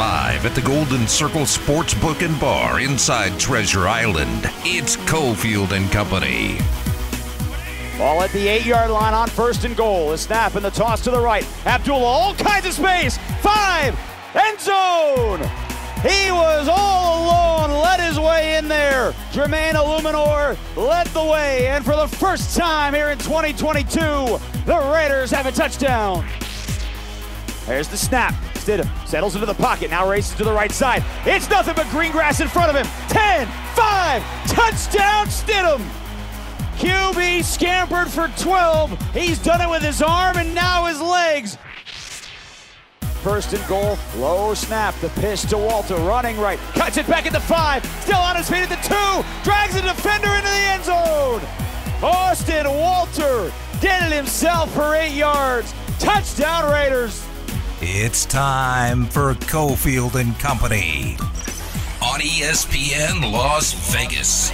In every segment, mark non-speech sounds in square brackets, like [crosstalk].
Live at the Golden Circle Sportsbook and Bar inside Treasure Island, it's Cofield and Company. Ball at the eight yard line on first and goal. A snap and the toss to the right. Abdullah, all kinds of space. Five, end zone. He was all alone, led his way in there. Jermaine Eluemunor led the way, and for the first time here in 2022, the Raiders have a touchdown. There's the snap. Stidham settles into the pocket, now races to the right side. It's nothing but green grass in front of him. 10, 5, touchdown Stidham. QB scampered for 12. He's done it with his arm and now his legs. First and goal, low snap, the pitch to Walter, running right, cuts it back at the five, still on his feet at the two, drags the defender into the end zone. Austin Walter did it himself for eight yards. Touchdown Raiders. It's time for Cofield and Company on ESPN Las Vegas.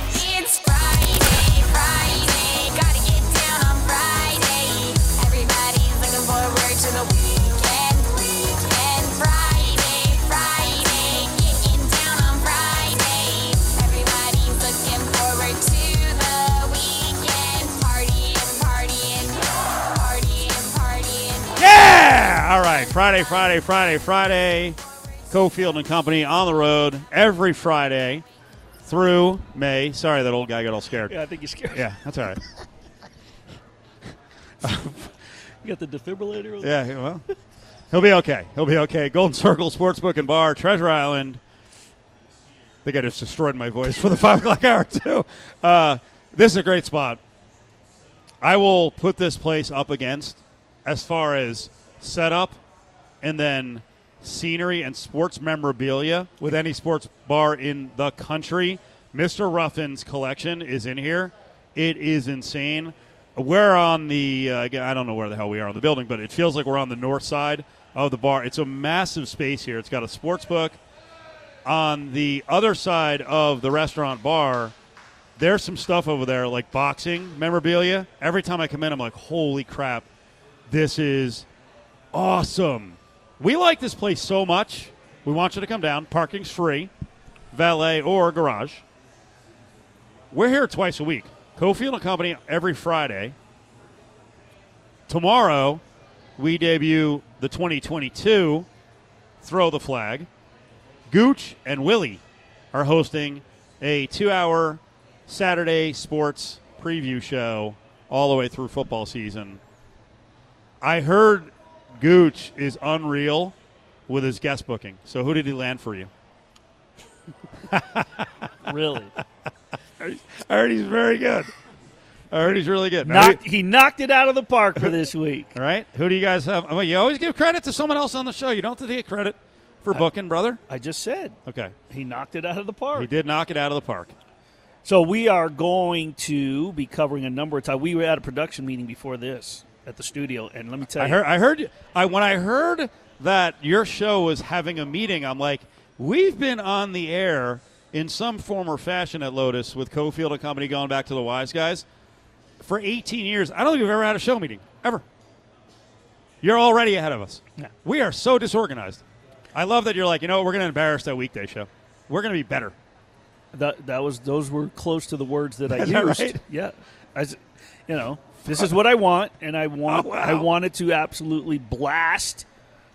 Friday, Friday, Friday, Friday. Cofield and Company on the road every Friday through May. Sorry, that old guy got all scared. Yeah, I think you're scared. Yeah, that's all right. [laughs] You got the defibrillator. Yeah, well, he'll be okay. He'll be okay. Golden Circle Sportsbook and Bar, Treasure Island. I think I just destroyed my voice for the [laughs] five o'clock hour too. Uh, this is a great spot. I will put this place up against as far as setup and then scenery and sports memorabilia with any sports bar in the country. Mr. Ruffin's collection is in here. It is insane. We're on the, uh, I don't know where the hell we are on the building, but it feels like we're on the north side of the bar. It's a massive space here. It's got a sports book. On the other side of the restaurant bar, there's some stuff over there like boxing memorabilia. Every time I come in, I'm like, holy crap, this is awesome. We like this place so much. We want you to come down. Parking's free, valet or garage. We're here twice a week. Cofield and Company every Friday. Tomorrow, we debut the 2022 Throw the Flag. Gooch and Willie are hosting a two hour Saturday sports preview show all the way through football season. I heard Gooch is unreal with his guest booking. So, who did he land for you? [laughs] Really? I heard he's very good. I heard he's really good. knocked, he knocked it out of the park for this week. All [laughs] right. Who do you guys have? Well, you always give credit to someone else on the show. You don't have to get credit for booking, brother. I just said Okay. he knocked it out of the park. He did knock it out of the park. So we are going to be covering a number of times. We were at a production meeting before this at the studio, and let me tell I you, heard. I heard. I when I heard that your show was having a meeting, I'm like, we've been on the air in some form or fashion at Lotus with Cofield and Company going back to the Wise Guys for 18 years. I don't think we've ever had a show meeting ever. You're already ahead of us. Yeah. We are so disorganized. I love that you're like, you know, we're going to embarrass that weekday show. We're going to be better. that that was those were close to the words that I [laughs] used. that right? Yeah, as you know, this is what I want, and I want Oh, wow. I wanted to absolutely blast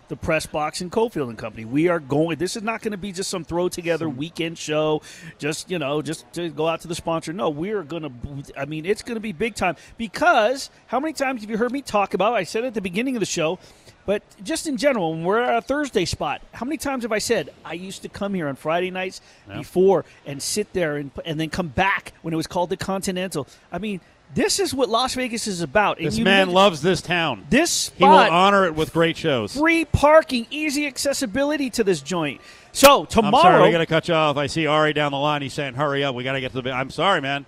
the press box and Cofield and Company. We are going. This is not going to be just some throw together weekend show. Just you know, just to go out to the sponsor. No, we are going to. I mean, it's going to be big time because how many times have you heard me talk about? I said at the beginning of the show. But just in general, when we're at a Thursday spot, how many times have I said I used to come here on Friday nights before and sit there and and then come back when it was called the Continental? I mean, this is what Las Vegas is about. And This man look- loves this town. this He will honor it with great shows. free parking, easy accessibility to this joint. So tomorrow, I'm sorry, we got to cut you off. I see Ari down the line. He's saying, "Hurry up, we got to get to the." I'm sorry, man.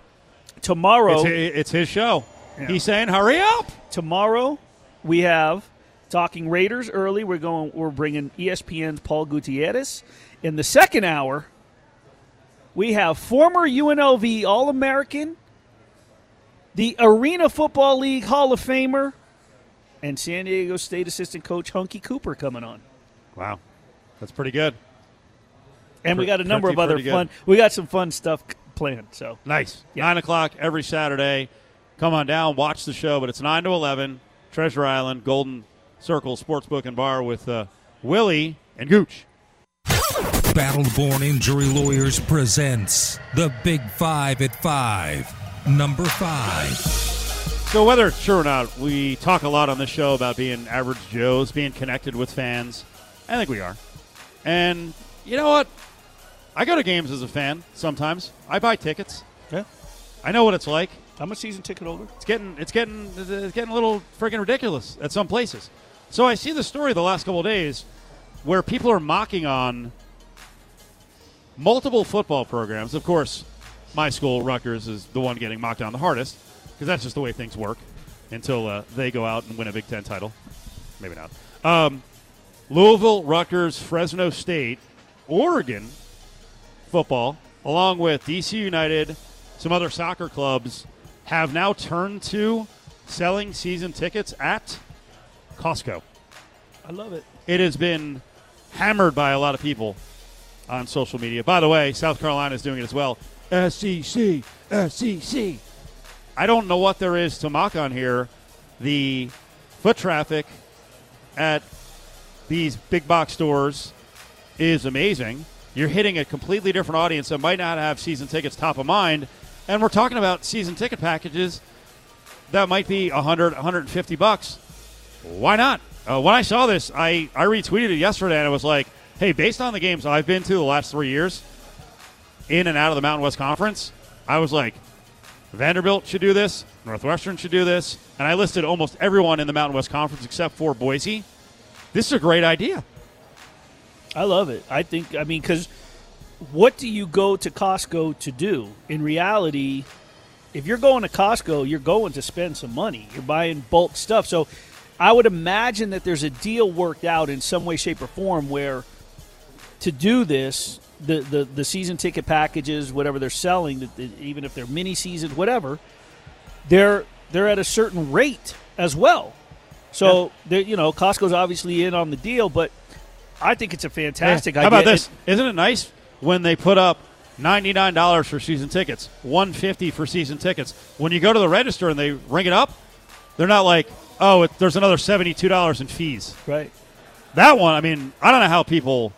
tomorrow, It's, it's his show. He's saying, "Hurry up." tomorrow, we have talking Raiders early. We're going. We're bringing ESPN's Paul Gutierrez. In the second hour, we have former UNLV All American, the Arena Football League Hall of Famer, and San Diego State assistant coach Hunkie Cooper coming on. Wow, that's pretty good. and we got a number pretty- of other pretty good. fun. We got some fun stuff planned. So Nice. Yeah. Nine o'clock every Saturday. Come on down, watch the show. But it's nine to eleven. Treasure Island, Golden Circle Sportsbook and Bar with uh, Willie and Gooch. Battleborn Injury Lawyers presents the Big Five at Five. Number five. So whether it's true or not, we talk a lot on this show about being average Joes, being connected with fans. I think we are. And you know what? I go to games as a fan sometimes. I buy tickets. yeah, I know what it's like. I'm a season ticket holder. It's getting it's getting it's getting a little freaking ridiculous at some places. So I see the story the last couple of days where people are mocking on multiple football programs. Of course, my school Rutgers is the one getting mocked on the hardest because that's just the way things work until uh, they go out and win a Big Ten title. Maybe not. Um, Louisville, Rutgers, Fresno State, Oregon football, along with DC United, some other soccer clubs, have now turned to selling season tickets at Costco. I love it. It has been hammered by a lot of people on social media. By the way, South Carolina is doing it as well. SEC, SEC. I don't know what there is to mock on here. The foot traffic at these big box stores is amazing. You're hitting a completely different audience that might not have season tickets top of mind. And we're talking about season ticket packages that might be 100, 150 bucks. Why not? Uh, when I saw this, I, I retweeted it yesterday and I was like, hey, based on the games I've been to the last three years in and out of the Mountain West Conference, I was like, Vanderbilt should do this, Northwestern should do this. And I listed almost everyone in the Mountain West Conference except for Boise. This is a great idea. I love it. I think, I mean, because what do you go to Costco to do? In reality, if you're going to Costco, you're going to spend some money. You're buying bulk stuff. So I would imagine that there's a deal worked out in some way, shape, or form where to do this, the, the, the season ticket packages, whatever they're selling, even if they're mini seasons, whatever, they're they're at a certain rate as well. So they're you know Costco's obviously in on the deal, but I think it's a fantastic idea. How idea. about this? Isn't it nice when they put up ninety-nine dollars for season tickets, one fifty for season tickets? When you go to the register and they ring it up, they're not like, "Oh, it, there's another seventy-two dollars in fees." right. That one, I mean, I don't know how people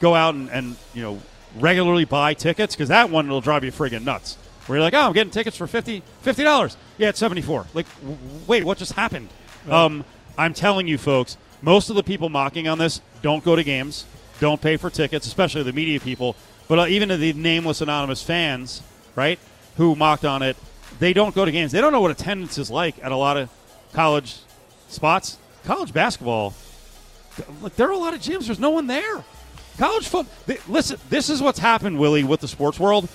go out and, and you know regularly buy tickets because that one will drive you friggin' nuts. Where you're like, "Oh, I'm getting tickets for 50 dollars." Yeah, it's seventy-four. Like, w- wait, what just happened? Um, I'm telling you, folks, most of the people mocking on this don't go to games, don't pay for tickets, especially the media people. But uh, even the nameless anonymous fans, right, who mocked on it, they don't go to games. They don't know what attendance is like at a lot of college spots. College basketball, Look, there are a lot of gyms. There's no one there. College football. Listen, this is what's happened, Willie, with the sports world.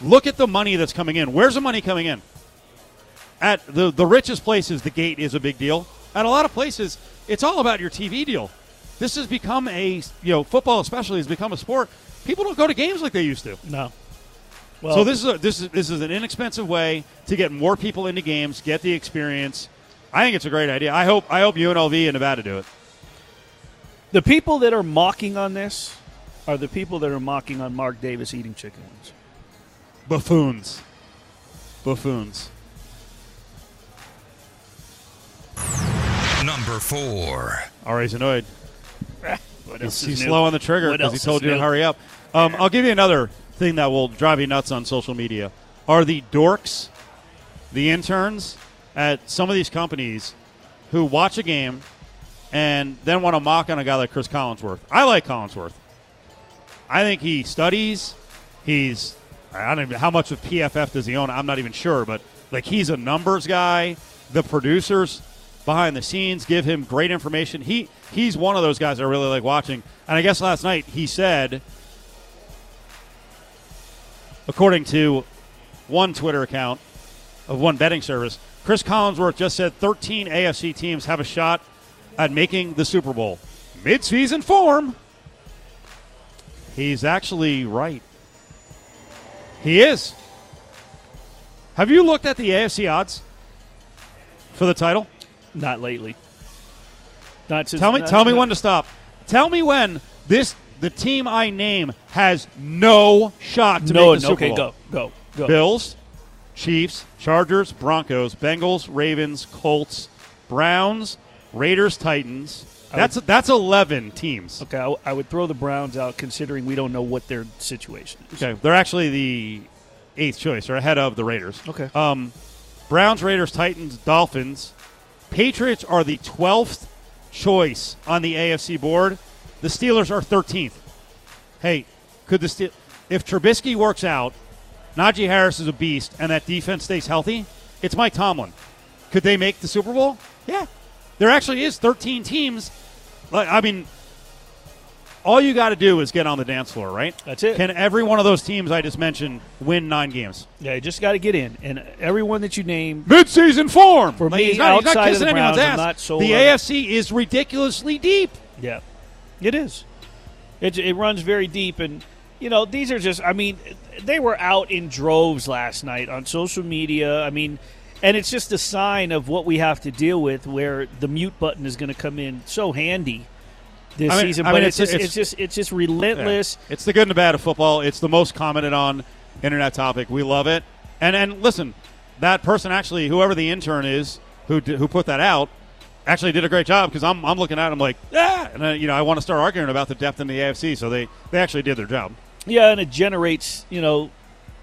Look at the money that's coming in. Where's the money coming in? At the the richest places, the gate is a big deal. At a lot of places, it's all about your TV deal. This has become a you know football, especially, has become a sport. People don't go to games like they used to. No. Well, So this is a, this is this is an inexpensive way to get more people into games, get the experience. I think it's a great idea. I hope I hope UNLV and Nevada do it. The people that are mocking on this are the people that are mocking on Mark Davis eating chicken wings. Buffoons. Buffoons. Number four. Always annoyed. [laughs] What He's, else is he's new? slow on the trigger because he told is you to hurry up. Um, I'll give you another thing that will drive you nuts on social media. Are the dorks, the interns at some of these companies who watch a game and then want to mock on a guy like Chris Collinsworth? I like Collinsworth. I think he studies. He's I don't even know how much of PFF does he own? I'm not even sure, but like he's a numbers guy. The producers behind the scenes give him great information. He he's one of those guys I really like watching. And I guess last night he said, according to one Twitter account of one betting service, Chris Collinsworth just said 13 AFC teams have a shot at making the Super Bowl. Mid-season form. He's actually right. He is. Have you looked at the AFC odds for the title? Not lately. Not since. Tell me, not- tell me not- when to stop. Tell me when this the team I name has no shot to no, make the Super okay, Bowl. go, go, go. Bills, Chiefs, Chargers, Broncos, Bengals, Ravens, Colts, Browns, Raiders, Titans. That's that's eleven teams. Okay, I, I would throw the Browns out considering we don't know what their situation is. Okay, they're actually the eighth choice. They're ahead of the Raiders. Okay. Um, Browns, Raiders, Titans, Dolphins. Patriots are the twelfth choice on the AFC board. The Steelers are thirteenth. Hey, could the Steel if Trubisky works out, Najee Harris is a beast, and that defense stays healthy? It's Mike Tomlin. Could they make the Super Bowl? Yeah, there actually is thirteen teams. Like I mean, all you got to do is get on the dance floor, right? That's it. Can every one of those teams I just mentioned win nine games? Yeah, you just got to get in, and everyone that you name, Mid-season form For Like, me, he's not, he's not outside of kissing the anyone's Browns, I'm ass. the. AFC is ridiculously deep. yeah, it is. It, it runs very deep, and you know these are just. I mean, they were out in droves last night on social media. I mean, and it's just a sign of what we have to deal with, where the mute button is going to come in so handy this I mean- season. I but mean, it's, it's- just, it's- just it's just relentless. Yeah. It's the good and the bad of football. It's the most commented on internet topic. We love it. And and listen, that person actually, whoever the intern is who who put that out, actually did a great job because I'm I'm looking at them like ah, and uh, you know I want to start arguing about the depth in the AFC. So they they actually did their job. Yeah, and it generates, you know,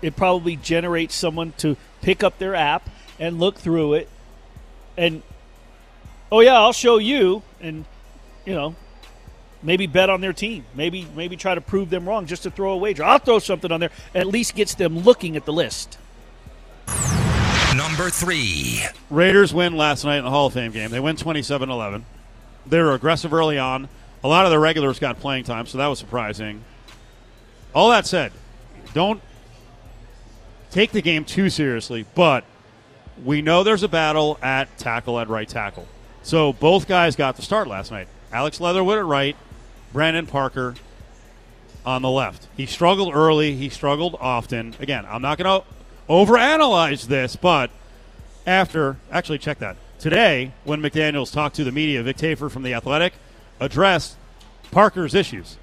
it probably generates someone to pick up their app and look through it and oh yeah, I'll show you and you know, maybe bet on their team. Maybe maybe try to prove them wrong just to throw a wager. I'll throw something on there. At least gets them looking at the list. Number three. Raiders win last night in the Hall of Fame game. They win 27-11. They were aggressive early on. A lot of the regulars got playing time, so that was surprising. All that said, don't take the game too seriously, but we know there's a battle at tackle at right tackle. So both guys got the start last night. Alex Leatherwood at right, Brandon Parker on the left. He struggled early, he struggled often. Again, I'm not going to overanalyze this, but after actually check that today when McDaniels talked to the media, Vic Tafur from the Athletic addressed Parker's issues.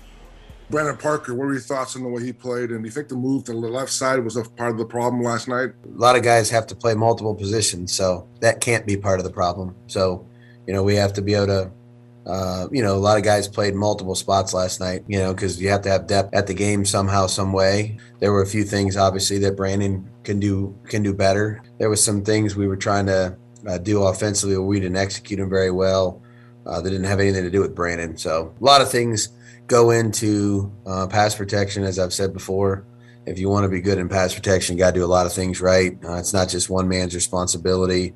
Brandon Parker, what were your thoughts on the way he played? And do you think the move to the left side was a part of the problem last night? a lot of guys have to play multiple positions, so that can't be part of the problem. So, you know, we have to be able to, uh, you know, a lot of guys played multiple spots last night, you know, because you have to have depth at the game somehow, some way. There were a few things, obviously, that Brandon can do can do better. There was some things we were trying to uh, do offensively where we didn't execute them very well. Uh, that didn't have anything to do with Brandon. So, a lot of things go into uh, pass protection, as I've said before if you want to be good in pass protection, you got to do a lot of things right. Uh, it's not just one man's responsibility.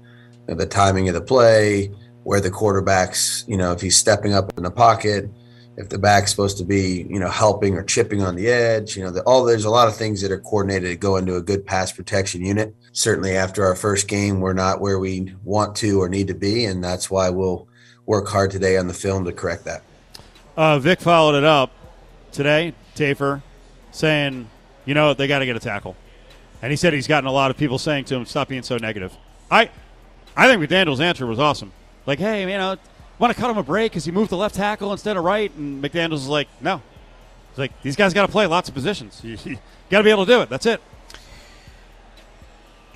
Uh, the timing of the play, where the quarterback's, you know, if he's stepping up in the pocket, if the back's supposed to be, you know, helping or chipping on the edge, you know, the, all there's a lot of things that are coordinated to go into a good pass protection unit. Certainly, after our first game, we're not where we want to or need to be, and that's why we'll work hard today on the film to correct that. Uh, Vic followed it up today, Tafur, saying, you know, they got to get a tackle. And he said he's gotten a lot of people saying to him, stop being so negative. I I think McDaniel's answer was awesome. Like, hey, you know, want to cut him a break because he moved to left tackle instead of right? And McDaniels like, no. It's like, these guys got to play lots of positions. [laughs] You got to be able to do it. That's it.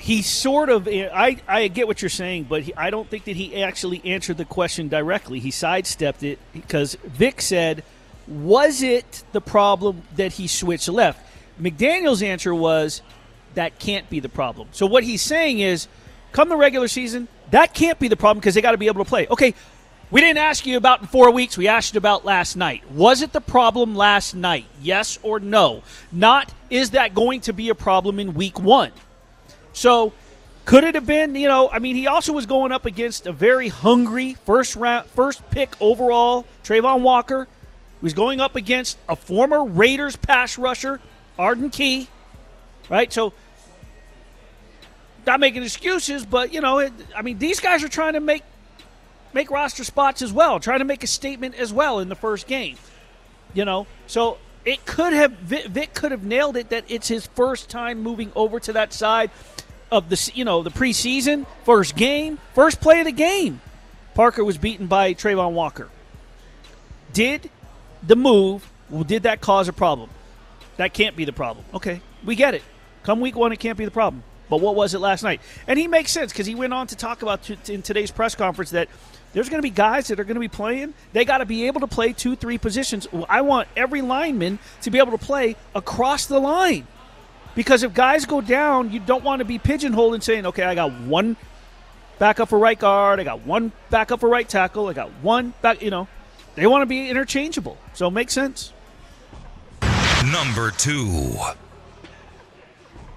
He sort of I, I get what you're saying but he, i don't think that he actually answered the question directly. He sidestepped it because vic said was it the problem that he switched left? Mcdaniel's answer was that can't be the problem. So what he's saying is come the regular season that can't be the problem because they got to be able to play. Okay we didn't ask you about in four weeks we asked you about last night. Was it the problem last night? Yes or no? Not is that going to be a problem in week one so, could it have been? You know, I mean, he also was going up against a very hungry first round, first pick overall, Travon Walker. He was going up against a former Raiders pass rusher, Arden Key. Right, so not making excuses, but you know, it, I mean, these guys are trying to make make roster spots as well, trying to make a statement as well in the first game. You know, so it could have Vic, Vic could have nailed it that it's his first time moving over to that side of the you know the preseason first game, first play of the game. Parker was beaten by Travon Walker. Did the move did that cause a problem? That can't be the problem. Okay, we get it. Come week one, it can't be the problem. But what was it last night? And he makes sense because he went on to talk about t- in today's press conference that there's going to be guys that are going to be playing. They got to be able to play two, three positions. I want every lineman to be able to play across the line. Because if guys go down, you don't want to be pigeonholed and saying, okay, I got one backup for right guard, I got one backup for right tackle, I got one back, you know. They want to be interchangeable. So it makes sense. Number two.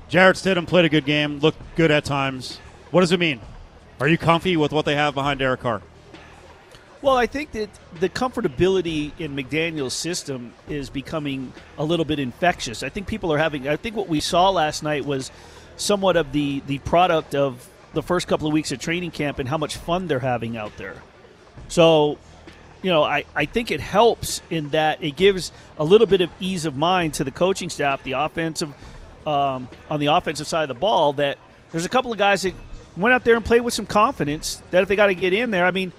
Jarrett Stidham played a good game, looked good at times. What does it mean? Are you comfy with what they have behind Derek Carr? Well, I think that the comfortability in McDaniel's system is becoming a little bit infectious. I think people are having. I think what we saw last night was somewhat of the the product of the first couple of weeks of training camp and how much fun they're having out there. So, you know, I, I think it helps in that it gives a little bit of ease of mind to the coaching staff, the offensive um, on the offensive side of the ball. That there's a couple of guys that went out there and played with some confidence. That if they got to get in there, I mean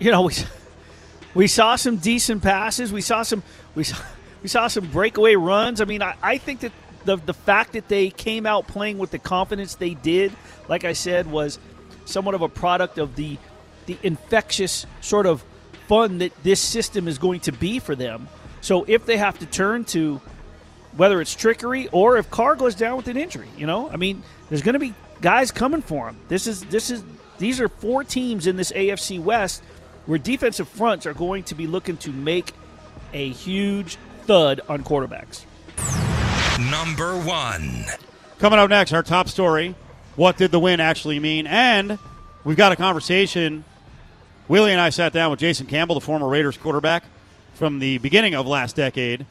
you know, we we saw some decent passes. We saw some we saw, we saw some breakaway runs. I mean, I, I think that the the fact that they came out playing with the confidence they did, like I said, was somewhat of a product of the the infectious sort of fun that this system is going to be for them. So if they have to turn to whether it's trickery or if Carr goes down with an injury, you know, I mean, there's going to be guys coming for him. This is this is these are four teams in this AFC West where defensive fronts are going to be looking to make a huge thud on quarterbacks. Number one. Coming up next, our top story. What did the win actually mean? And we've got a conversation. Willie and I sat down with Jason Campbell, the former Raiders quarterback from the beginning of last decade.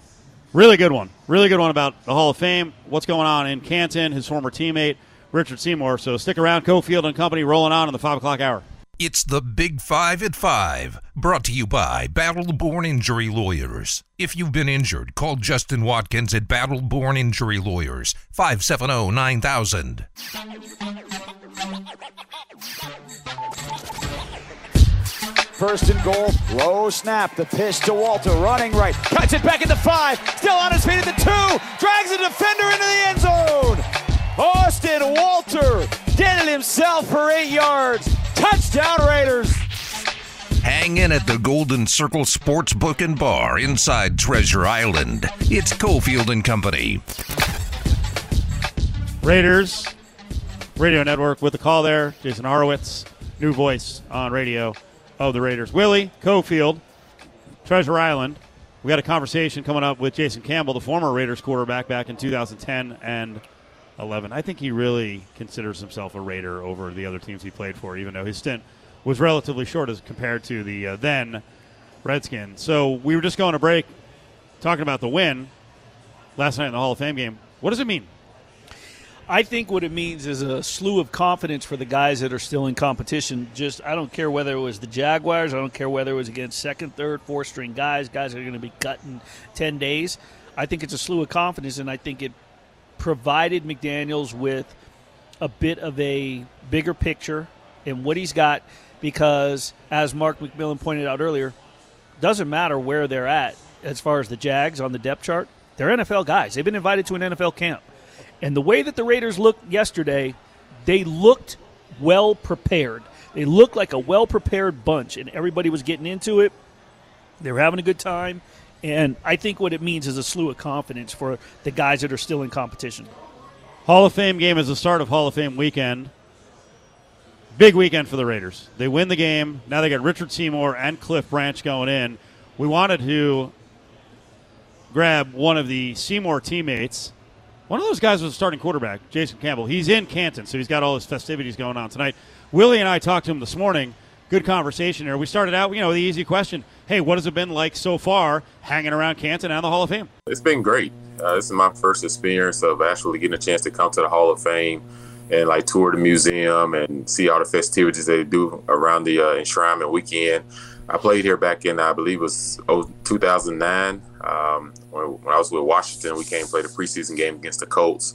Really good one. Really good one about the Hall of Fame, what's going on in Canton, his former teammate, Richard Seymour. So stick around. Cofield and Company rolling on in the 5 o'clock hour. It's the Big Five at Five, brought to you by Battle Born Injury Lawyers. If you've been injured, call Justin Watkins at Battle Born Injury Lawyers, 570 9000. First and goal, low snap, the pitch to Walter, running right, cuts it back at the five, still on his feet at the two, drags the defender into the end zone. Austin Walter did it himself for eight yards. Touchdown Raiders. Hang in at the Golden Circle Sportsbook and Bar inside Treasure Island. It's Cofield and Company. Raiders Radio Network with the call there. Jason Horowitz, new voice on radio of the Raiders. Willie Cofield, Treasure Island. We got a conversation coming up with Jason Campbell, the former Raiders quarterback back in 2010 and 11. I think he really considers himself a Raider over the other teams he played for, even though his stint was relatively short as compared to the uh, then Redskins. So we were just going to break talking about the win last night in the Hall of Fame game. What does it mean? I think what it means is a slew of confidence for the guys that are still in competition. Just I don't care whether it was the Jaguars, I don't care whether it was against second, third, fourth string guys, guys that are going to be in ten days. I think it's a slew of confidence, and I think it provided McDaniels with a bit of a bigger picture and what he's got because, as Mark McMillan pointed out earlier, doesn't matter where they're at as far as the Jags on the depth chart. They're NFL guys. They've been invited to an NFL camp. And the way that the Raiders looked yesterday, they looked well prepared. They looked like a well prepared bunch, and everybody was getting into it. They were having a good time. And I think what it means is a slew of confidence for the guys that are still in competition. Hall of Fame game is the start of Hall of Fame weekend. Big weekend for the Raiders. They win the game. Now they got Richard Seymour and Cliff Branch going in. We wanted to grab one of the Seymour teammates. One of those guys was a starting quarterback, Jason Campbell. He's in Canton, so he's got all his festivities going on tonight. Willie and I talked to him this morning. Good conversation here. We started out, you know, the easy question. Hey, what has it been like so far hanging around Canton and the Hall of Fame? It's been great. Uh, this is my first experience of actually getting a chance to come to the Hall of Fame and like tour the museum and see all the festivities they do around the uh, enshrinement weekend. I played here back in, I believe it was oh, 2009. Um, when, when I was with Washington, we came play the preseason game against the Colts.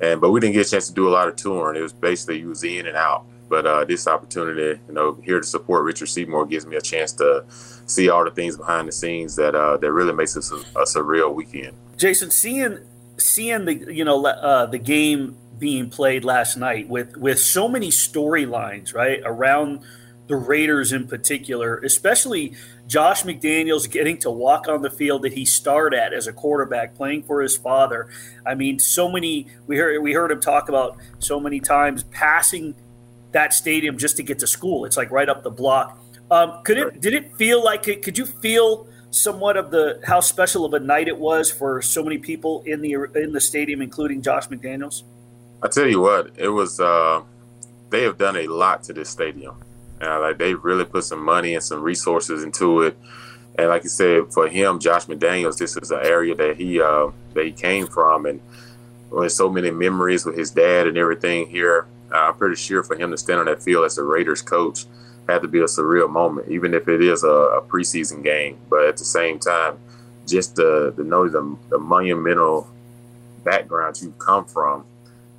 And but we didn't get a chance to do a lot of touring. It was basically you was in and out. But uh, this opportunity, you know, here to support Richard Seymour gives me a chance to see all the things behind the scenes that uh, that really makes us a, a surreal weekend. Jason, seeing seeing the you know uh, the game being played last night with with so many storylines right around the Raiders in particular, especially Josh McDaniels getting to walk on the field that he starred at as a quarterback, playing for his father. I mean, so many we heard we heard him talk about so many times passing that stadium just to get to school. It's like right up the block. Um, could it did it feel like it? Could you feel somewhat of the how special of a night it was for so many people in the in the stadium, including Josh McDaniels? I tell you what, it was. Uh, they have done a lot to this stadium. Uh, like they really put some money and some resources into it. And like you said, for him, Josh McDaniels, this is an area that he uh, that he came from, and with so many memories with his dad and everything here. I'm pretty sure for him to stand on that field as a Raiders coach had to be a surreal moment, even if it is a, a preseason game. But at the same time, just the the know the, the monumental background you've come from,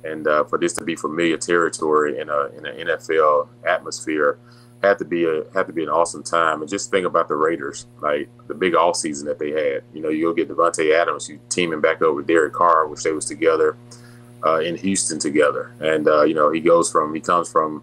and uh, for this to be familiar territory in a in an NFL atmosphere had to be a had to be an awesome time. And just think about the Raiders, like the big off season that they had. You know, you'll get Davante Adams, you teaming back up with Derek Carr, which they was together uh, in Houston together. And uh, you know, he goes from he comes from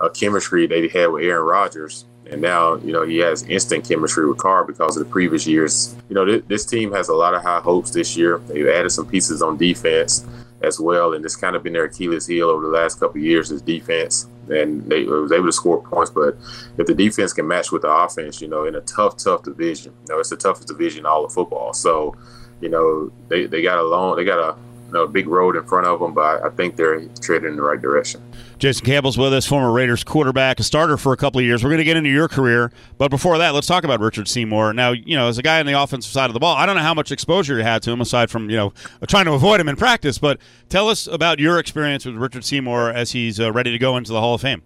a chemistry they had with Aaron Rodgers. And now, you know, he has instant chemistry with Carr because of the previous years. You know, th- this team has a lot of high hopes this year. They've added some pieces on defense as well, and it's kind of been their Achilles heel over the last couple of years is defense. And they was able to score points, but if the defense can match with the offense, you know, in a tough, tough division, you know, it's the toughest division in all of football. So, you know, they, they got a long, they got a you know, big road in front of them, but I think they're treading in the right direction. Jason Campbell's with us, former Raiders quarterback, a starter for a couple of years. We're going to get into your career, but before that, let's talk about Richard Seymour. Now, you know, as a guy on the offensive side of the ball, I don't know how much exposure you had to him aside from you know trying to avoid him in practice. But tell us about your experience with Richard Seymour as he's uh, ready to go into the Hall of Fame.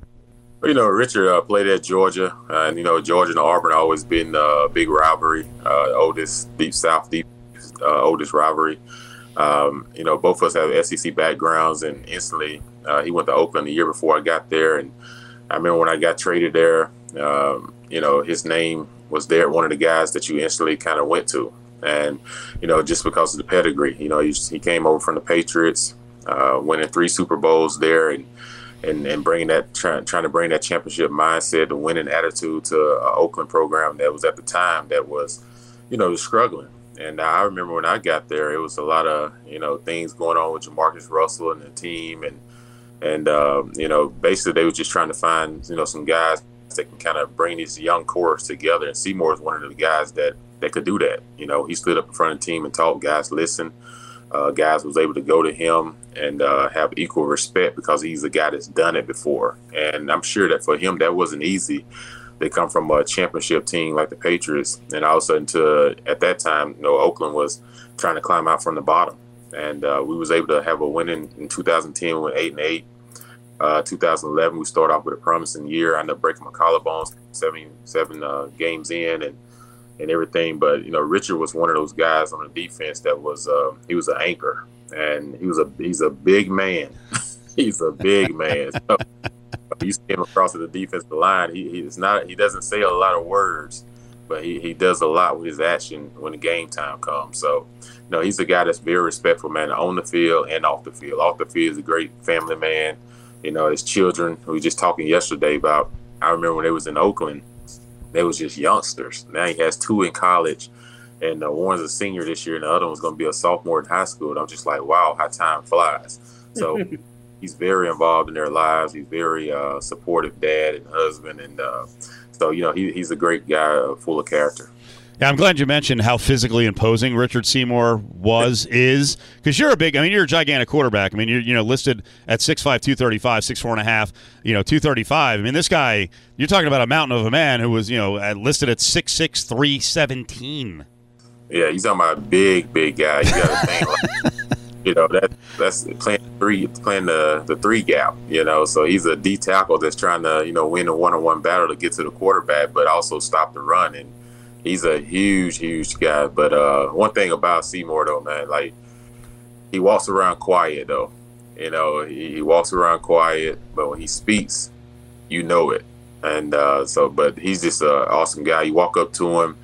Well, you know, Richard uh, played at Georgia, uh, and you know, Georgia and Auburn always been a big rivalry, uh, oldest deep South, deep uh, oldest rivalry. Um, you know, both of us have SEC backgrounds, and instantly uh, he went to Oakland the year before I got there. And I remember when I got traded there, um, you know, his name was there, one of the guys that you instantly kind of went to. And, you know, just because of the pedigree, you know, he, he came over from the Patriots, uh, winning three Super Bowls there, and and, and bringing that trying trying to bring that championship mindset, the winning attitude to an Oakland program that was at the time that was, you know, struggling. And I remember when I got there, it was a lot of you know things going on with JaMarcus Russell and the team, and and uh, you know basically they were just trying to find you know some guys that can kind of bring these young cores together. And Seymour is one of the guys that that could do that. You know, he stood up in front of the team and talked. Guys listen. Uh, guys was able to go to him and uh, have equal respect because he's a guy that's done it before. And I'm sure that for him that wasn't easy they come from a championship team like the Patriots, and all of a sudden, to at that time, you know, Oakland was trying to climb out from the bottom, and uh, we was able to have a win in, in 2010 with eight and eight. Uh, 2011, we started off with a promising year. I ended up breaking my collarbones seven seven uh, games in, and and everything. But you know, Richard was one of those guys on the defense that was uh, he was an anchor, and he was a he's a big man. [laughs] he's a big man. So, you see him across the defensive line. He he's not he doesn't say a lot of words, but he, he does a lot with his action when the game time comes. So, you know, he's a guy that's very respectful, man, on the field and off the field. Off the field, he's a great family man. You know, his children. We were just talking yesterday about. I remember when they was in Oakland, they was just youngsters. Now he has two in college, and uh, one's a senior this year, and the other one's going to be a sophomore in high school. And I'm just like, wow, how time flies. So. [laughs] he's very involved in their lives. He's very uh, supportive dad and husband, and uh, so you know he, he's a great guy, uh, full of character. Yeah, I'm glad you mentioned how physically imposing Richard Seymour was [laughs] is because you're a big. I mean, you're a gigantic quarterback. I mean, you're you know listed at 6'5", 235, 6'4 and a half. You know, two thirty five. I mean, this guy. You're talking about a mountain of a man who was you know listed at 6'6", 317. Yeah, he's talking about a big, big guy. You got to think. [laughs] Like, you know that that's playing three playing the the three gap you know so he's a d tackle that's trying to you know win a one-on-one battle to get to the quarterback but also stop the run and he's a huge huge guy but uh one thing about seymour though man like he walks around quiet though you know he, he walks around quiet but when he speaks you know it. And uh, so, but he's just an awesome guy. You walk up to him,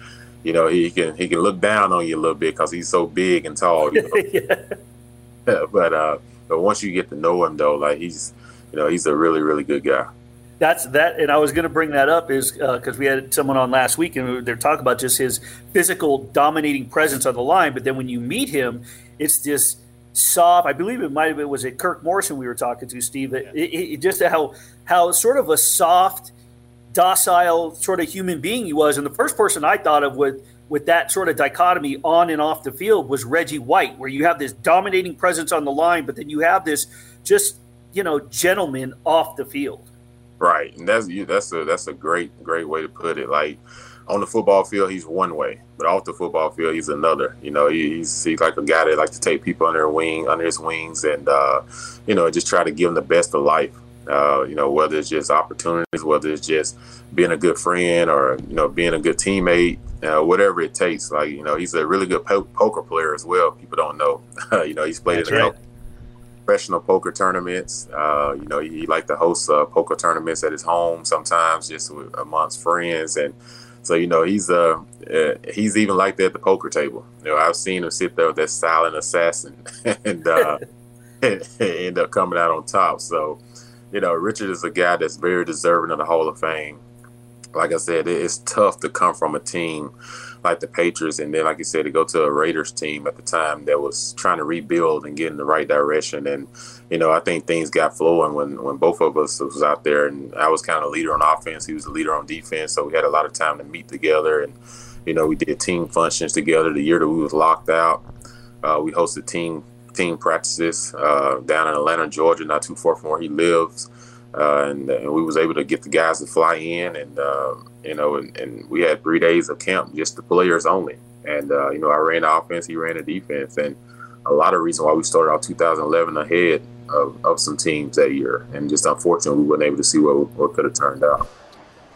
you know, he can he can look down on you a little bit because he's so big and tall. You know? [laughs] yeah. [laughs] but uh, but once you get to know him, though, like he's you know he's a really really good guy. That's that, and I was going to bring that up is because we had someone on last week and they're talking about just his physical dominating presence on the line. But then when you meet him, it's this soft. I believe it might have been was it Kirk Morrison we were talking to, Steve. It, it, it, just how how sort of a soft, docile sort of human being he was. And the first person I thought of with with that sort of dichotomy on and off the field was Reggie White, where you have this dominating presence on the line, but then you have this just you know gentleman off the field. Right, and that's that's a that's a great great way to put it. Like on the football field, he's one way, but off the football field, he's another. You know, he's he's like a guy that likes to take people under wing, under his wings, and uh, you know, just try to give them the best of life. Uh, you know, whether it's just opportunities, whether it's just being a good friend, or you know, being a good teammate, uh, whatever it takes. Like you know, he's a really good po- poker player as well. People don't know. [laughs] you know, he's played That's in a right. professional poker tournaments. Uh, you know, he, he like to host uh, poker tournaments at his home sometimes, just with, amongst friends, and so you know he's uh, uh he's even like that at the poker table. You know, I've seen him sit there with that silent assassin, [laughs] and uh, and [laughs] end up coming out on top. So, you know, Richard is a guy that's very deserving of the Hall of Fame. Like I said, it's tough to come from a team like the Patriots, and then, like you said, to go to a Raiders team at the time that was trying to rebuild and get in the right direction. And you know, I think things got flowing when when both of us was out there, and I was kind of leader on offense. He was the leader on defense, so we had a lot of time to meet together, and you know, we did team functions together. The year that we was locked out, uh, we hosted team team practices uh, down in Atlanta, Georgia, not too far from where he lives. Uh, and, and we was able to get the guys to fly in, and uh, you know, and, and we had three days of camp just the players only. And uh, you know, I ran the offense, he ran the defense, and a lot of reason why we started out 2011 ahead of, of some teams that year. And just unfortunately, we weren't able to see what what could have turned out.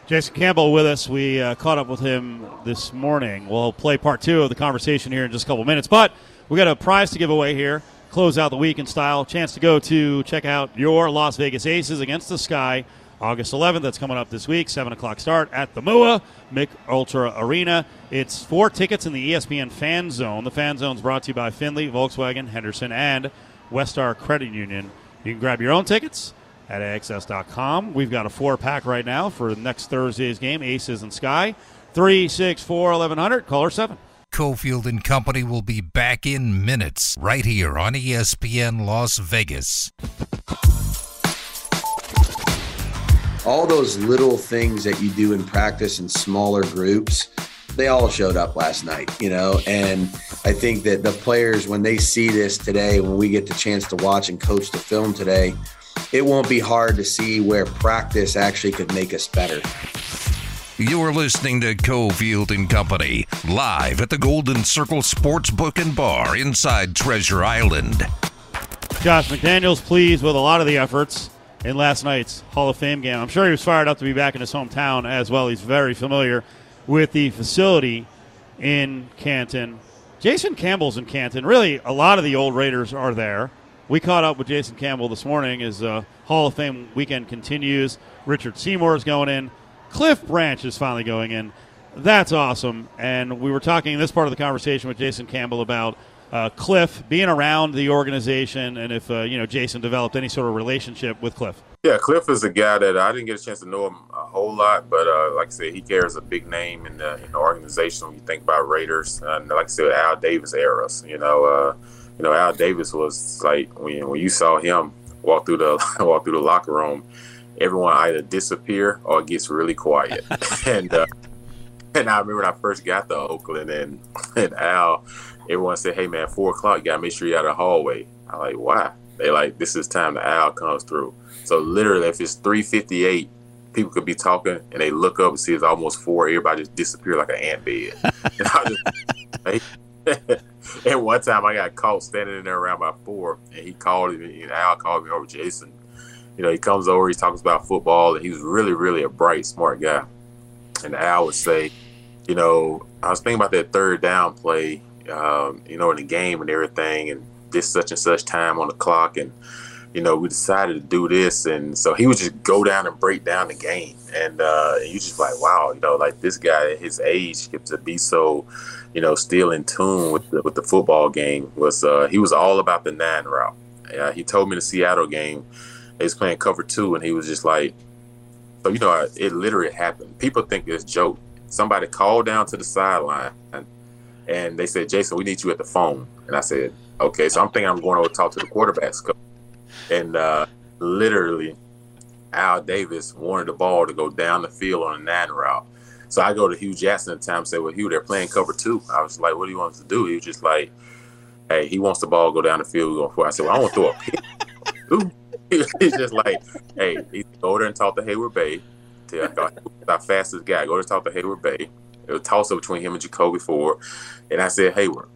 Jason Campbell with us. We uh, caught up with him this morning. We'll play part two of the conversation here in just a couple minutes. But we got a prize to give away here. Close out the week in style. Chance to go to check out your Las Vegas Aces against the Sky. August 11th. That's coming up this week. 7 o'clock start at the MUA Mick Ultra Arena. It's four tickets in the ESPN Fan Zone. The Fan Zone is brought to you by Findlay, Volkswagen, Henderson, and WestStar Credit Union. You can grab your own tickets at AXS.com. We've got a four pack right now for next Thursday's game, Aces and Sky. 364 1100, caller 7. Cofield and Company will be back in minutes right here on ESPN Las Vegas. all those little things that you do in practice in smaller groups they all showed up last night you know and i think that the players when they see this today when we get the chance to watch and coach the film today it won't be hard to see where practice actually could make us better You're listening to Cofield and Company live at the Golden Circle Sportsbook and Bar inside Treasure Island. Josh McDaniels pleased with a lot of the efforts in last night's Hall of Fame game. I'm sure he was fired up to be back in his hometown as well. He's very familiar with the facility in Canton. Jason Campbell's in Canton. Really, a lot of the old Raiders are there. We caught up with Jason Campbell this morning as uh, Hall of Fame weekend continues. Richard Seymour is going in. Cliff Branch is finally going in. That's awesome. And we were talking in this part of the conversation with Jason Campbell about uh, Cliff being around the organization and if uh, you know Jason developed any sort of relationship with Cliff. Yeah, Cliff is a guy that I didn't get a chance to know him a whole lot, but uh, like I said, he carries a big name in the, in the organization when you think about Raiders. And like I said, Al Davis eras, you know, uh, you know, Al Davis was like when when you saw him walk through the [laughs] walk through the locker room, everyone either disappear or it gets really quiet. [laughs] and uh, and I remember when I first got to Oakland and and Al, everyone said, "Hey man, four o'clock, you gotta make sure you're out of the hallway." I'm like, "Why?" They like this is time the Al comes through. So literally, if it's three fifty eight, people could be talking and they look up and see it's almost four. Everybody just disappear like an ant bed. [laughs] and, I just, [laughs] and one time I got caught standing in there around by four, and he called me. And Al called me over, Jason. You know, he comes over, he talks about football, and he was really, really a bright, smart guy. And Al would say, you know, I was thinking about that third down play, um, you know, in the game and everything, and this such and such time on the clock, and you know, we decided to do this, and so he would just go down and break down the game, and uh, you just like, wow, you know, like this guy at his age gets to be so, you know, still in tune with the, with the football game. Was uh, he was all about the nine route. Uh, he told me the Seattle game, they was playing cover two, and he was just like, so you know, it literally happened. People think it's joke. Somebody called down to the sideline, and, and they said, Jason, we need you at the phone, and I said, okay. So I'm thinking I'm going to talk to the quarterbacks coach and uh, literally Al Davis wanted the ball to go down the field on a nine route. So I go to Hue Jackson at the time and say, Well, Hue, they're playing cover two. I was like, What do you want us to do? He was just like, Hey, he wants the ball to go down the field. Going for. I said, Well, I want to throw a pick. [laughs] He's just like, Hey, he go there and talk to Heyward Bey. Tell our fastest guy. Go to talk to Heyward Bey. It was toss up between him and Jacoby Ford. And I said, Heyward,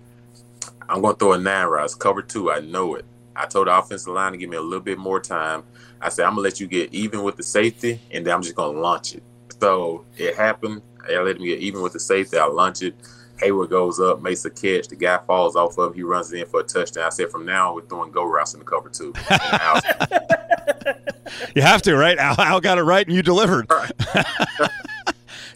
I'm going to throw a nine route. cover two. I know it. I told the offensive line to give me a little bit more time. I said, I'm gonna let you get even with the safety, and then I'm just gonna launch it. So it happened. I let me get even with the safety. I launch it. Heyward goes up, makes a catch. The guy falls off of him. He runs in for a touchdown. I said, from now on, we're throwing go routes in the cover two. [laughs] you have to, right? Al, Al, got it right, and you delivered. Right. [laughs]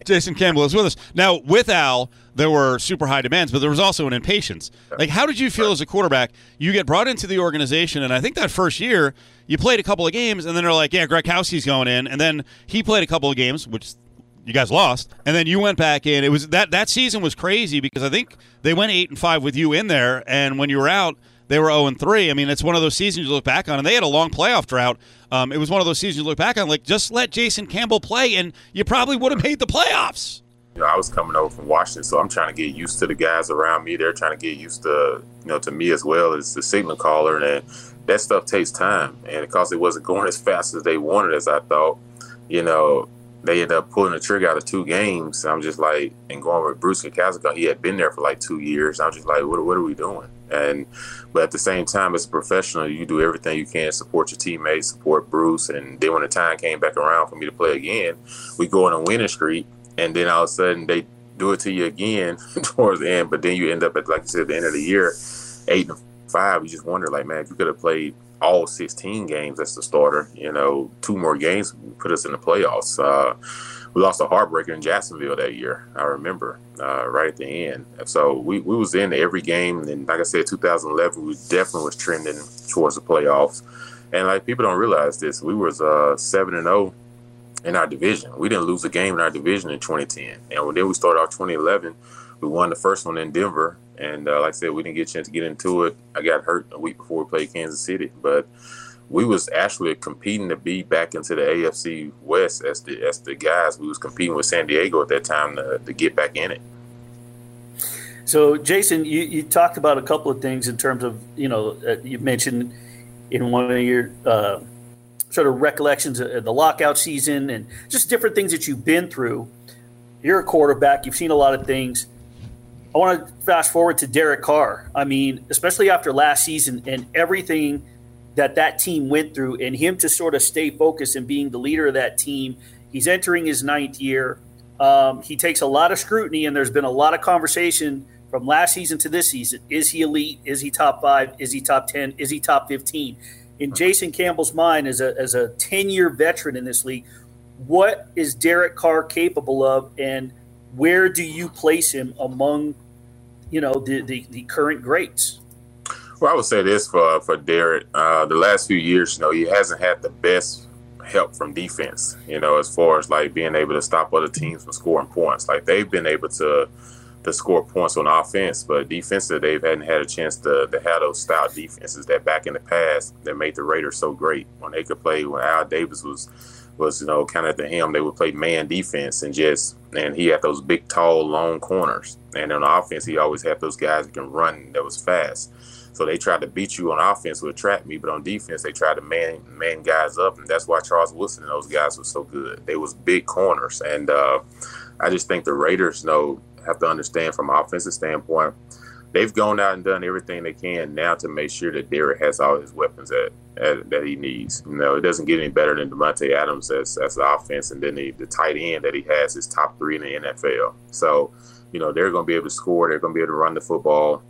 Jason Campbell is with us now. With Al, there were super high demands, but there was also an impatience. Like, how did you feel as a quarterback? You get brought into the organization, and I think that first year you played a couple of games, and then they're like, "Yeah, Greg Gradkowski's going in," and then he played a couple of games, which you guys lost, and then you went back in. It was that that season was crazy because I think they went eight and five with you in there, and when you were out, they were zero and three. I mean, it's one of those seasons you look back on, and they had a long playoff drought. Um, it was one of those seasons you look back on, like just let Jason Campbell play, and you probably would have made the playoffs you know, I was coming over from Washington, so I'm trying to get used to the guys around me. They're trying to get used to, you know, to me as well as the signal caller, and that stuff takes time. And because it wasn't going as fast as they wanted, as I thought, you know, they ended up pulling the trigger out of two games. I'm just like, and going with Bruce Gradkowski, he had been there for like two years. I'm just like, what, what are we doing? And but at the same time, as a professional, you do everything you can support your teammates, support Bruce. And then when the time came back around for me to play again, we go on a winning streak and then all of a sudden they do it to you again [laughs] towards the end. But then you end up at like you said, the end of the year, eight and five. You just wonder, like, man, if you could have played all 16 games as the starter, you know, two more games put us in the playoffs. Uh, we lost a heartbreaker in Jacksonville that year. I remember uh, right at the end. So we, we was in every game, and like I said, 2011, we definitely was trending towards the playoffs. And like people don't realize this, we was uh, seven and zero oh in our division. We didn't lose a game in our division in 2010. And then we started off 2011, we won the first one in Denver. And uh, like I said, we didn't get a chance to get into it. I got hurt a week before we played Kansas City, but we was actually competing to be back into the AFC West as the as the guys. We was competing with San Diego at that time to, to get back in it. So, Jason, you, you talked about a couple of things in terms of you know uh, you mentioned in one of your uh, sort of recollections of the lockout season and just different things that you've been through. You're a quarterback, you've seen a lot of things. I want to fast forward to Derek Carr. I mean, especially after last season and everything that that team went through, and him to sort of stay focused and being the leader of that team. He's entering his ninth year. Um, he takes a lot of scrutiny, and there's been a lot of conversation from last season to this season. Is he elite? Is he top five? Is he top 10? Is he top 15? in Jason Campbell's mind as a as a 10 year veteran in this league, what is Derek Carr capable of and where do you place him among you know the the, the current greats? Well, I would say this for for Derek. Uh, the last few years, you know, he hasn't had the best help from defense. You know, as far as like being able to stop other teams from scoring points. Like they've been able to to score points on offense, but defensively they hadn't had a chance to, to have those style defenses that back in the past that made the Raiders so great when they could play when Al Davis was was you know kind of at the helm they would play man defense and just and he had those big tall long corners. And on offense he always had those guys that can run that was fast. So they tried to beat you on offense with trap me but on defense they tried to man man guys up and that's why Charles Woodson and those guys were so good. They was big corners and uh, I just think the Raiders know have to understand from an offensive standpoint, they've gone out and done everything they can now to make sure that Derek has all his weapons that that he needs. You know, it doesn't get any better than Davante Adams as, as the offense, and then the, the tight end that he has is top three in the NFL. So, you know, they're going to be able to score. They're going to be able to run the football.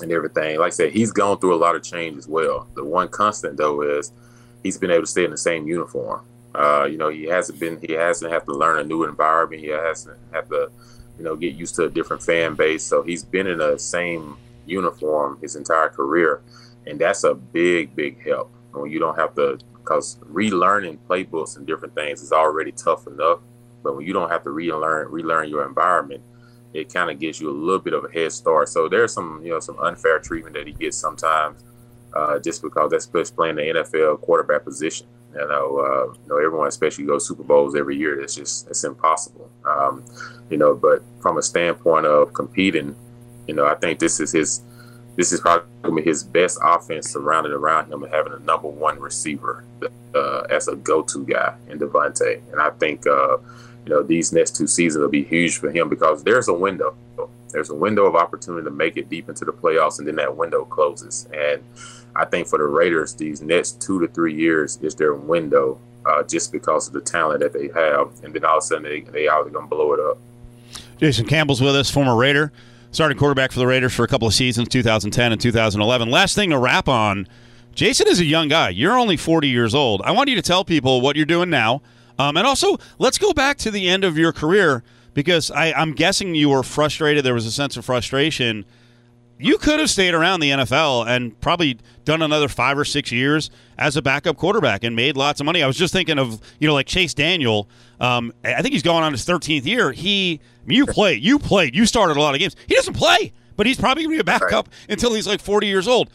and everything. Like I said, he's gone through a lot of change as well. The one constant though is he's been able to stay in the same uniform. Uh, you know, he hasn't been he hasn't had to learn a new environment. He hasn't had to, you know, get used to a different fan base. So he's been in the same uniform his entire career, and that's a big, big help when you don't have to because relearning playbooks and different things is already tough enough. But when you don't have to relearn relearn your environment, it kind of gives you a little bit of a head start. So there's some you know some unfair treatment that he gets sometimes, uh, just because that's playing the NFL quarterback position. You know, uh, you know everyone especially goes Super Bowls every year. It's just it's impossible. Um, you know, but from a standpoint of competing, you know, I think this is his this is probably his best offense surrounded around him and having a number one receiver uh, as a go-to guy in Davante. And I think uh, you know these next two seasons will be huge for him because there's a window. There's a window of opportunity to make it deep into the playoffs, and then that window closes. And I think for the Raiders, these next two to three years is their window, uh, just because of the talent that they have. And then all of a sudden, they they are going to blow it up. Jason Campbell's with us, former Raider starting quarterback for the Raiders for a couple of seasons, 2010 and 2011. Last thing to wrap on Jason is a young guy. You're only 40 years old. I want you to tell people what you're doing now. Um, and also, let's go back to the end of your career because I, I'm guessing you were frustrated. There was a sense of frustration. You could have stayed around the NFL and probably done another five or six years as a backup quarterback and made lots of money. I was just thinking of, you know, like Chase Daniel. Um, I think he's going on his 13th year. He, you played, you played, you started a lot of games. He doesn't play, but he's probably going to be a backup until he's like 40 years old.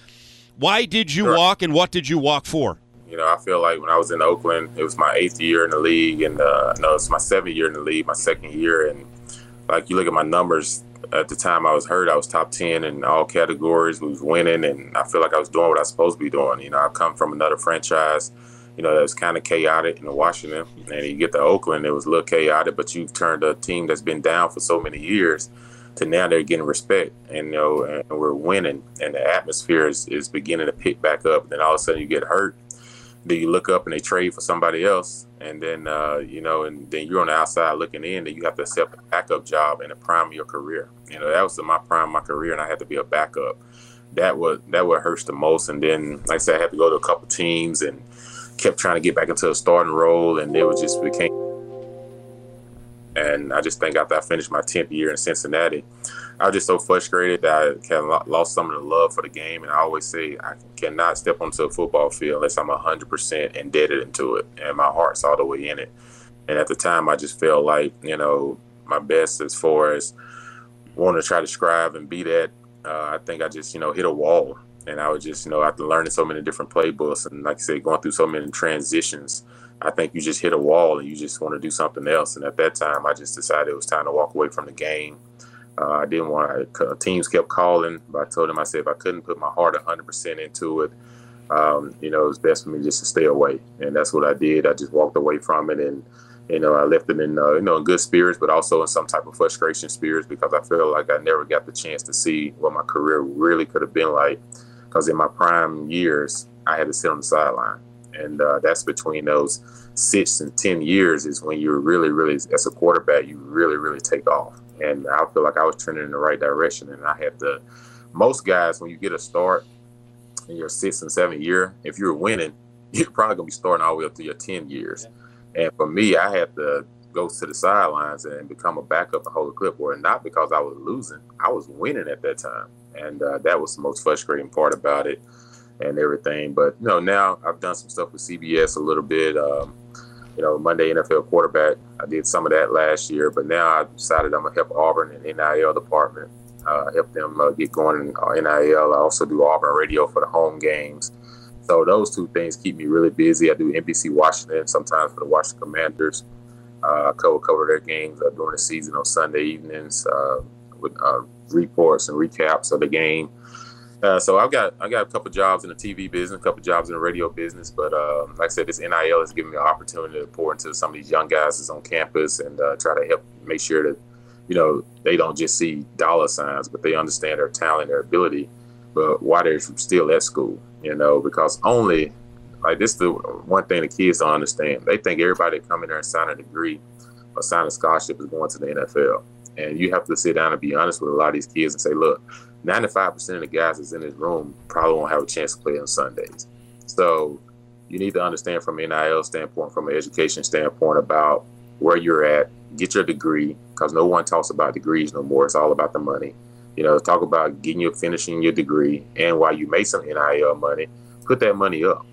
Why did you Sure. walk and what did you walk for? You know, I feel like when I was in Oakland, it was my eighth year in the league, and uh, no, it's my seventh year in the league, my second year, and like you look at my numbers at the time I was hurt, I was top ten in all categories, We was winning, and I feel like I was doing what I was supposed to be doing. You know, I come from another franchise, you know, that was kind of chaotic in Washington, and you get to Oakland, it was a little chaotic, but you've turned a team that's been down for so many years to now they're getting respect, and you know, and we're winning, and the atmosphere is, is beginning to pick back up. And Then all of a sudden you get hurt then you look up and they trade for somebody else, and then uh, you know, and then you're on the outside looking in, and you have to accept a backup job in the prime of your career. You know, that was my prime my career, and I had to be a backup. That was that what hurts the most. And then, like I said, I had to go to a couple teams and kept trying to get back into a starting role, and it was just became. And I just think after I finished my 10th year in Cincinnati, I was just so frustrated that I lost some of the love for the game. And I always say I cannot step onto a football field unless I'm 100% indebted into it and my heart's all the way in it. And at the time, I just felt like, you know, my best as far as wanting to try to strive and be that. Uh, I think I just, you know, hit a wall. And I was just, you know, after learning so many different playbooks and, like I said, going through so many transitions, I think you just hit a wall and you just want to do something else. And at that time, I just decided it was time to walk away from the game. Uh, I didn't want to. Teams kept calling, but I told them I said if I couldn't put my heart 100% into it, um, you know, it was best for me just to stay away. And that's what I did. I just walked away from it, and you know, I left it in uh, you know in good spirits, but also in some type of frustration spirits because I feel like I never got the chance to see what my career really could have been like. Because in my prime years, I had to sit on the sideline, and uh, that's between those six and ten years is when you're really, really as a quarterback, you really, really take off. And I feel like I was trending in the right direction, and I had to. Most guys, when you get a start in your sixth and seventh year, if you're winning, [laughs] you're probably gonna be starting all the way up to your ten years. And for me, I had to go to the sidelines and become a backup and hold a clipboard, not because I was losing. I was winning at that time, and uh, that was the most frustrating part about it and everything. But you know, now I've done some stuff with CBS a little bit. Um, you know, Monday NFL quarterback. I did some of that last year, but now I decided I'm gonna help Auburn in the NIL department, uh, help them uh, get going in uh, NIL. I also do Auburn radio for the home games. So those two things keep me really busy. I do NBC Washington sometimes for the Washington Commanders. Uh, cover cover their games uh, during the season on Sunday evenings uh, with reports and recaps of the game. Uh, so I've got I got a couple jobs in the TV business, a couple jobs in the radio business, but uh, like I said, this NIL has given me an opportunity to pour into some of these young guys that's on campus and uh, try to help make sure that you know they don't just see dollar signs, but they understand their talent, their ability, but why they're still at school. You know, because only like this is the one thing the kids don't understand. They think everybody that come in there and sign a degree or sign a scholarship is going to the NFL. And you have to sit down and be honest with a lot of these kids and say, look, 95% of the guys that's in this room probably won't have a chance to play on Sundays. So you need to understand from an NIL standpoint, from an education standpoint about where you're at, get your degree, because no one talks about degrees no more. It's all about the money. You know, talk about getting your finishing your degree, and while you make some NIL money, put that money up.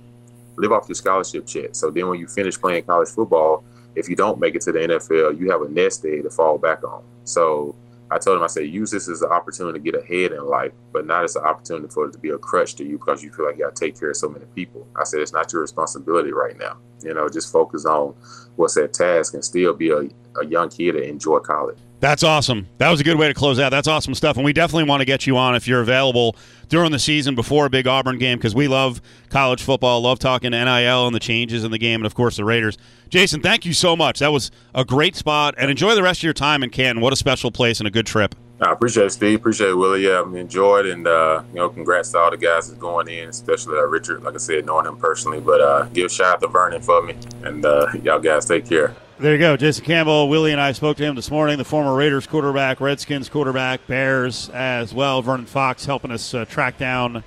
Live off your scholarship check. So then, when you finish playing college football, if you don't make it to the NFL, you have a nest egg to fall back on. So I told him, I said, use this as an opportunity to get ahead in life, but not as an opportunity for it to be a crutch to you because you feel like you got to take care of so many people. I said, it's not your responsibility right now. You know, just focus on what's at task and still be a, a young kid and enjoy college. That's awesome. That was a good way to close out. That's awesome stuff. And we definitely want to get you on if you're available during the season before a big Auburn game because we love college football, love talking NIL and the changes in the game, and of course the Raiders. Jason, thank you so much. That was a great spot, and enjoy the rest of your time in Canton. What a special place and a good trip. I appreciate it, Steve. Appreciate it, Willie. Yeah, I enjoyed and uh, you know, congrats to all the guys that's going in, especially uh, Richard. Like I said, knowing him personally, but uh, give a shout out to Vernon for me, and uh, y'all guys take care. There you go. Jason Campbell, Willie, and I spoke to him this morning, the former Raiders quarterback, Redskins quarterback, Bears as well. Vernon Fox helping us uh, track down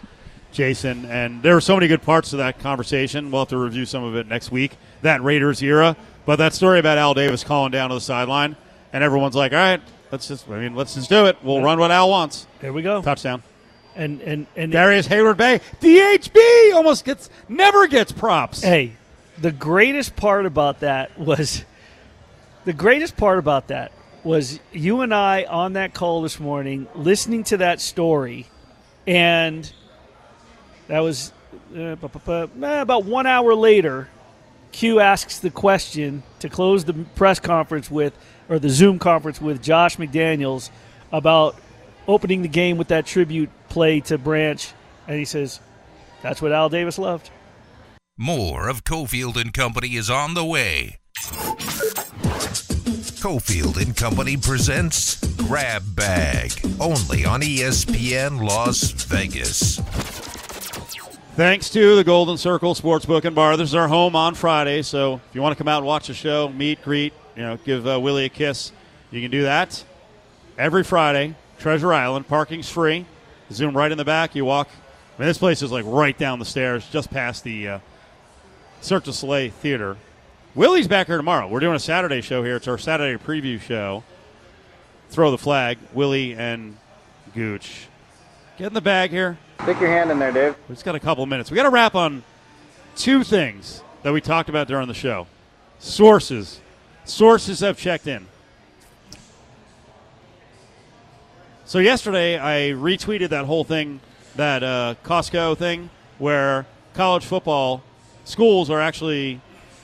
Jason. And there were so many good parts to that conversation. We'll have to review some of it next week, that Raiders era. But that story about Al Davis calling down to the sideline, and everyone's like, all right, let's just, I mean, let's just do it. We'll run what Al wants. There we go. Touchdown. And and and Darrius Heyward Bey, DHB, almost gets, never gets props. Hey, the greatest part about that was the greatest part about that was you and I on that call this morning listening to that story, and that was uh, eh, about one hour later. Q asks the question to close the press conference with, or the Zoom conference with Josh McDaniels about opening the game with that tribute play to Branch, and he says, "That's what Al Davis loved." More of Cofield and Company is on the way. Cofield and Company presents Grab Bag, only on ESPN Las Vegas. Thanks to the Golden Circle Sportsbook and Bar. This is our home on Friday, so if you want to come out and watch the show, meet, greet, you know, give uh, Willie a kiss, you can do that every Friday. Treasure Island, parking's free. Zoom right in the back. You walk. I mean, this place is like right down the stairs, just past the uh, Cirque du Soleil Theater. Willie's back here tomorrow. We're doing a Saturday show here. It's our Saturday preview show. Throw the flag, Willie and Gooch. Get in the bag here. Stick your hand in there, Dave. We just got a couple of minutes. We got to wrap on two things that we talked about during the show. Sources. Sources have checked in. So yesterday, I retweeted that whole thing, that uh, Costco thing, where college football schools are actually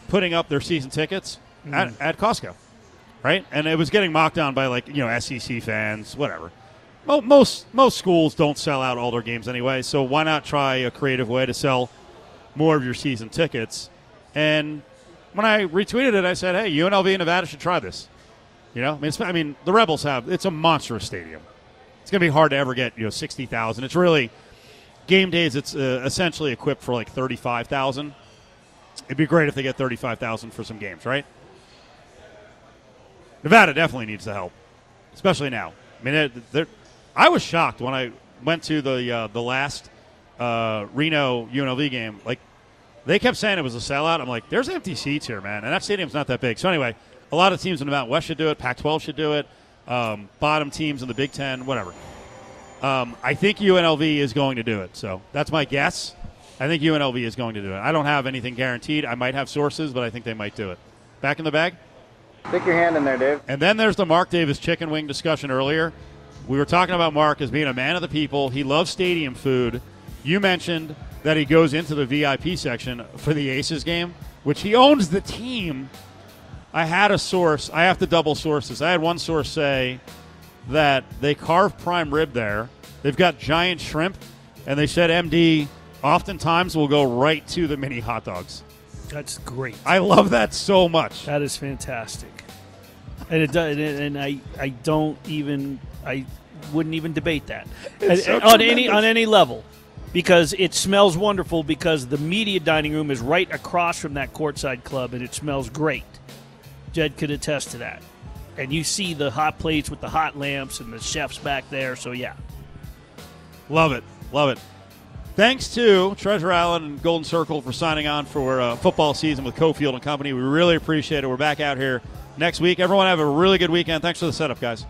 putting up their season tickets at, at Costco, right? And it was getting mocked down by like you know SEC fans, whatever. Mo- most most schools don't sell out all their games anyway, so why not try a creative way to sell more of your season tickets? And when I retweeted it, I said, "Hey, UNLV and Nevada should try this." You know, I mean, it's, I mean, the Rebels have it's a monstrous stadium. It's going to be hard to ever get you know sixty thousand. It's really game days. It's uh, essentially equipped for like thirty five thousand. It'd be great if they get thirty five thousand for some games, right? Nevada definitely needs the help, especially now. I mean, I was shocked when I went to the uh, the last uh, Reno UNLV game. Like they kept saying it was a sellout. I'm like, there's empty seats here, man, and that stadium's not that big. So anyway, a lot of teams in the Mountain West should do it. Pac-12 should do it. Um, bottom teams in the Big Ten, whatever. Um, I think UNLV is going to do it. So that's my guess. I think UNLV is going to do it. I don't have anything guaranteed. I might have sources, but I think they might do it. Back in the bag. Stick your hand in there, Dave. And then there's the Mark Davis chicken wing discussion earlier. We were talking about Mark as being a man of the people. He loves stadium food. You mentioned that he goes into the VIP section for the Aces game, which he owns the team. I had a source. I have to double sources. I had one source say that they carve prime rib there. They've got giant shrimp, and they said MD oftentimes we'll go right to the mini hot dogs. That's great. I love that so much. That is fantastic, and it does. And I, I don't even, I wouldn't even debate that It's so And- on any on any level, because it smells wonderful. Because the media dining room is right across from that courtside club, and it smells great. Jed could attest to that. and you see the hot plates with the hot lamps and the chefs back there. So yeah, Love it. Love it. Thanks to Treasure Island and Golden Circle for signing on for uh, football season with Cofield and Company. We really appreciate it. We're back out here next week. Everyone have a really good weekend. Thanks for the setup, guys.